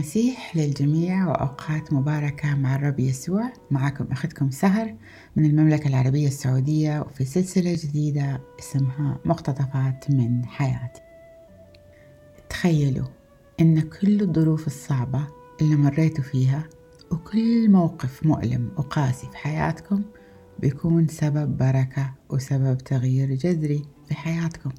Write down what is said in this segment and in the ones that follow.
المسيح للجميع وأوقات مباركة مع الرب يسوع. معكم أختكم سهر من المملكة العربية السعودية وفي سلسلة جديدة اسمها مقتطفات من حياتي تخيلوا إن كل الظروف الصعبة اللي مريتوا فيها وكل موقف مؤلم وقاسي في حياتكم بيكون سبب بركة وسبب تغيير جذري في حياتكم.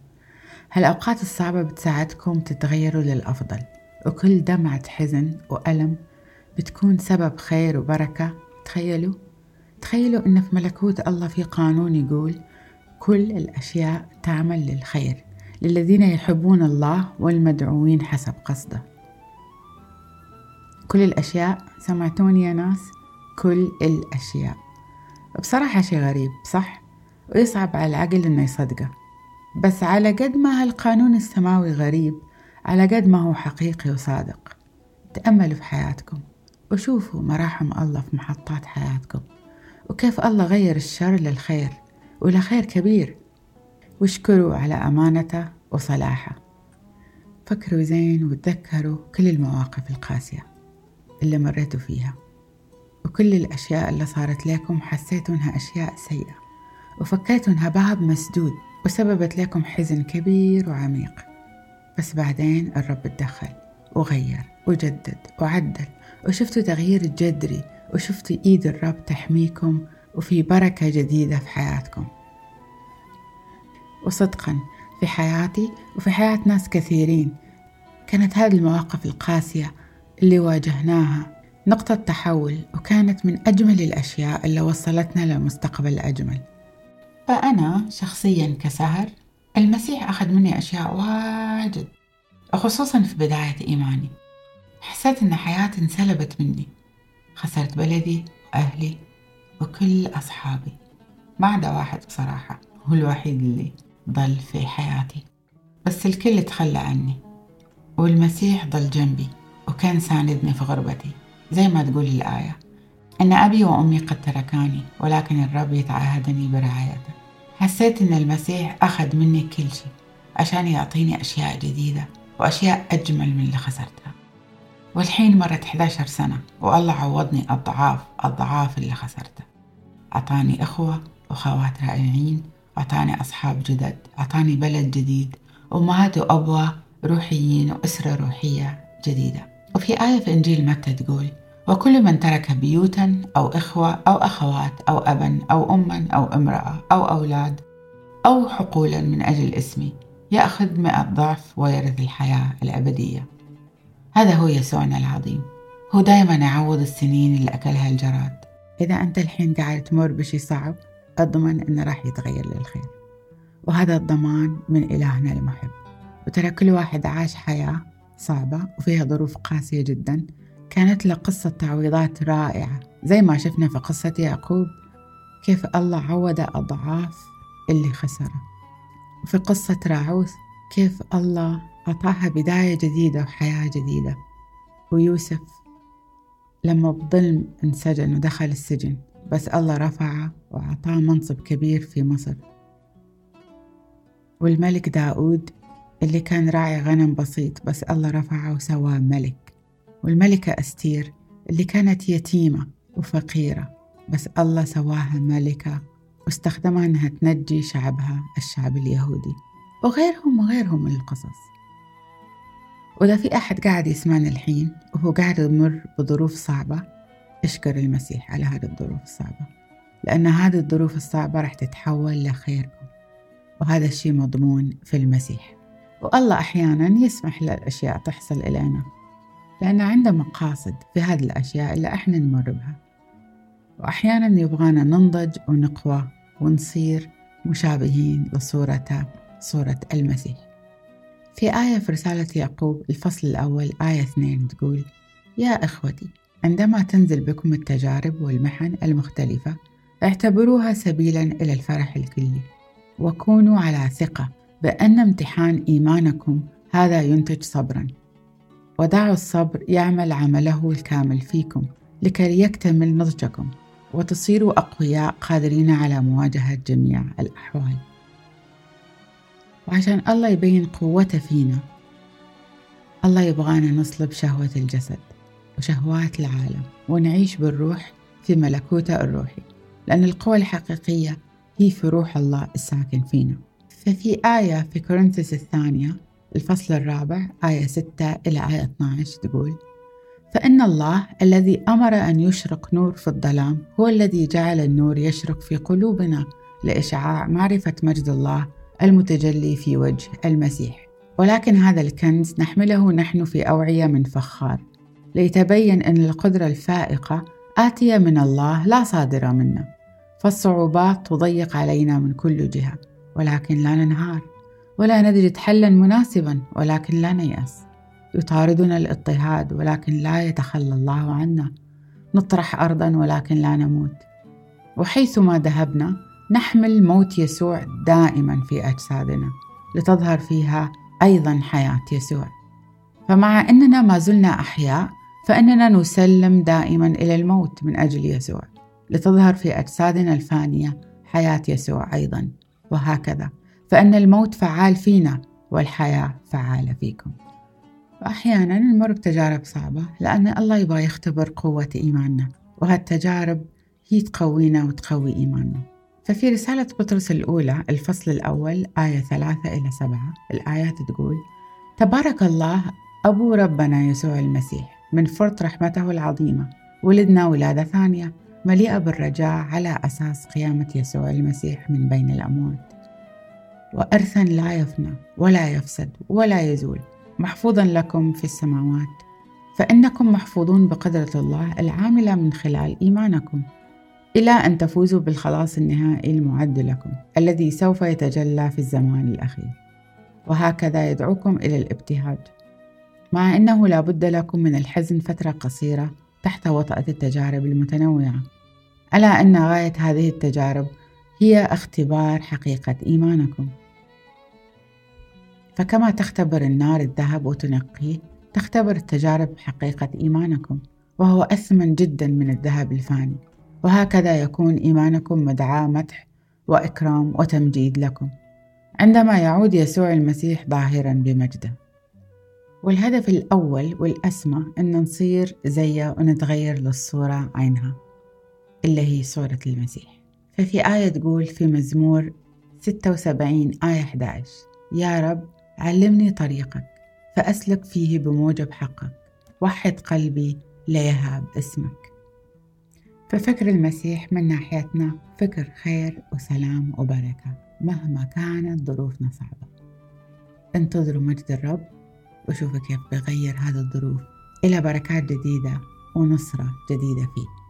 هالأوقات الصعبة بتساعدكم تتغيروا للأفضل. وكل دمعة حزن وألم بتكون سبب خير وبركة. تخيلوا؟ تخيلوا إن في ملكوت الله في قانون يقول كل الأشياء تعمل للخير للذين يحبون الله والمدعوين حسب قصده. كل الأشياء سمعتوني يا ناس؟ كل الأشياء. بصراحة شيء غريب صح؟ ويصعب على العقل إنه يصدقه. بس على قد ما هالقانون السماوي غريب على قد ما هو حقيقي وصادق. تأملوا في حياتكم وشوفوا مراحم الله في محطات حياتكم. وكيف الله غير الشر للخير ولخير كبير. واشكروا على أمانته وصلاحه. فكروا زين وتذكروا كل المواقف القاسية اللي مريتوا فيها. وكل الأشياء اللي صارت لكم حسيتوا إنها أشياء سيئة. وفكرتوا إنها باب مسدود وسببت لكم حزن كبير وعميق. بس بعدين الرب تدخل وغير وجدد وعدل وشفتوا تغيير جذري وشفتوا إيد الرب تحميكم وفي بركة جديدة في حياتكم. وصدقا في حياتي وفي حياة ناس كثيرين كانت هذه المواقف القاسية اللي واجهناها نقطة تحول وكانت من أجمل الأشياء اللي وصلتنا لمستقبل أجمل فأنا شخصيا كسهر المسيح أخذ مني أشياء واجد خصوصا في بداية إيماني. حسيت إن حياتي انسلبت مني. خسرت بلدي أهلي وكل أصحابي. ما عدا واحد بصراحة هو الوحيد اللي ضل في حياتي. بس الكل تخلى عني والمسيح ضل جنبي وكان ساندني في غربتي. زي ما تقول الآية أن أبي وأمي قد تركاني ولكن الرب يتعهدني برعايته. حسيت أن المسيح أخذ مني كل شيء عشان يعطيني أشياء جديدة وأشياء أجمل من اللي خسرتها. والحين مرت 11 سنة والله عوضني أضعاف أضعاف اللي خسرته. أعطاني أخوة وخوات رائعين أعطاني أصحاب جدد أعطاني بلد جديد أمهات وأبوة روحيين وأسرة روحية جديدة. وفي آية في إنجيل متى تقول وكل من ترك بيوتا أو إخوة أو أخوات أو أبا أو أما أو امرأة أو أولاد أو حقولا من أجل اسمي يأخذ مئة ضعف ويرث الحياة الأبدية. هذا هو يسوعنا العظيم. هو دائما يعوض السنين اللي أكلها الجراد. إذا أنت الحين قاعد تمر بشي صعب أضمن أنه راح يتغير للخير. وهذا الضمان من إلهنا المحب. وترى كل واحد عاش حياة صعبة وفيها ظروف قاسية جدا كانت له قصة تعويضات رائعة زي ما شفنا في قصة يعقوب كيف الله عوض أضعاف اللي خسره. وفي قصة راعوث كيف الله أعطاها بداية جديدة وحياة جديدة. ويوسف لما بظلم انسجن ودخل السجن بس الله رفعه وأعطاه منصب كبير في مصر. والملك داود اللي كان راعي غنم بسيط بس الله رفعه وسواه ملك. والملكة أستير اللي كانت يتيمة وفقيرة بس الله سواها ملكة واستخدمها أنها تنجي شعبها الشعب اليهودي وغيرهم وغيرهم من القصص. وإذا في أحد قاعد يسمعنا الحين وهو قاعد يمر بظروف صعبة أشكر المسيح على هذه الظروف الصعبة لأن هذه الظروف الصعبة راح تتحول لخيركم وهذا الشيء مضمون في المسيح. والله أحيانا يسمح للأشياء تحصل إلينا. لأن عنده مقاصد في هذه الأشياء اللي إحنا نمر بها. وأحيانا يبغانا ننضج ونقوى ونصير مشابهين لصورته صورة المسيح. في آية في رسالة يعقوب الفصل الأول آية اثنين تقول يا إخوتي عندما تنزل بكم التجارب والمحن المختلفة اعتبروها سبيلا إلى الفرح الكلي وكونوا على ثقة بأن امتحان إيمانكم هذا ينتج صبرا. ودعوا الصبر يعمل عمله الكامل فيكم لكي يكتمل نضجكم وتصيروا أقوياء قادرين على مواجهة جميع الأحوال. وعشان الله يبين قوته فينا الله يبغانا نصلب شهوة الجسد وشهوات العالم ونعيش بالروح في ملكوته الروحي لأن القوة الحقيقية هي في روح الله الساكن فينا. ففي آية في كورنثس الثانية الفصل الرابع آية 6 إلى آية 12 تقول فإن الله الذي أمر أن يشرق نور في الظلام هو الذي جعل النور يشرق في قلوبنا لإشعاع معرفة مجد الله المتجلي في وجه المسيح. ولكن هذا الكنز نحمله نحن في أوعية من فخار ليتبين أن القدرة الفائقة آتية من الله لا صادرة منا فالصعوبات تضيق علينا من كل جهة ولكن لا ننهار. ولا نجد حلا مناسبا ولكن لا نيأس. يطاردنا الاضطهاد ولكن لا يتخلى الله عنا. نطرح أرضا ولكن لا نموت. وحيثما ذهبنا نحمل موت يسوع دائما في أجسادنا لتظهر فيها أيضا حياة يسوع. فمع أننا ما زلنا أحياء فإننا نسلم دائما إلى الموت من أجل يسوع لتظهر في أجسادنا الفانية حياة يسوع أيضا. وهكذا. فإن الموت فعال فينا والحياة فعالة فيكم. وأحيانا نمر بتجارب صعبة لأن الله يبغى يختبر قوة إيماننا وهالتجارب هي تقوينا وتقوي إيماننا. ففي رسالة بطرس الأولى الفصل الأول آية ثلاثة إلى سبعة الآيات تقول تبارك الله أبو ربنا يسوع المسيح من فرط رحمته العظيمة ولدنا ولادة ثانية مليئة بالرجاء على أساس قيامة يسوع المسيح من بين الأموات. وإرثا لا يفنى ولا يفسد ولا يزول. محفوظا لكم في السماوات. فإنكم محفوظون بقدرة الله العاملة من خلال إيمانكم. إلى أن تفوزوا بالخلاص النهائي المعد لكم الذي سوف يتجلى في الزمان الأخير. وهكذا يدعوكم إلى الابتهاج. مع أنه لا بد لكم من الحزن فترة قصيرة تحت وطأة التجارب المتنوعة. ألا أن غاية هذه التجارب هي اختبار حقيقة إيمانكم. فكما تختبر النار الذهب وتنقيه تختبر التجارب حقيقة إيمانكم وهو أثمن جدا من الذهب الفاني. وهكذا يكون إيمانكم مدعاة مدح وإكرام وتمجيد لكم. عندما يعود يسوع المسيح ظاهرا بمجده. والهدف الأول والأسمى أن نصير زيه ونتغير للصورة عينها اللي هي صورة المسيح. ففي آية تقول في مزمور 76 آية 11 يا رب علمني طريقك فأسلك فيه بموجب حقك. وحد قلبي ليهاب اسمك. ففكر المسيح من ناحيتنا فكر خير وسلام وبركة مهما كانت ظروفنا صعبة. انتظروا مجد الرب وشوفوا كيف بغير هذا الظروف إلى بركات جديدة ونصرة جديدة فيه.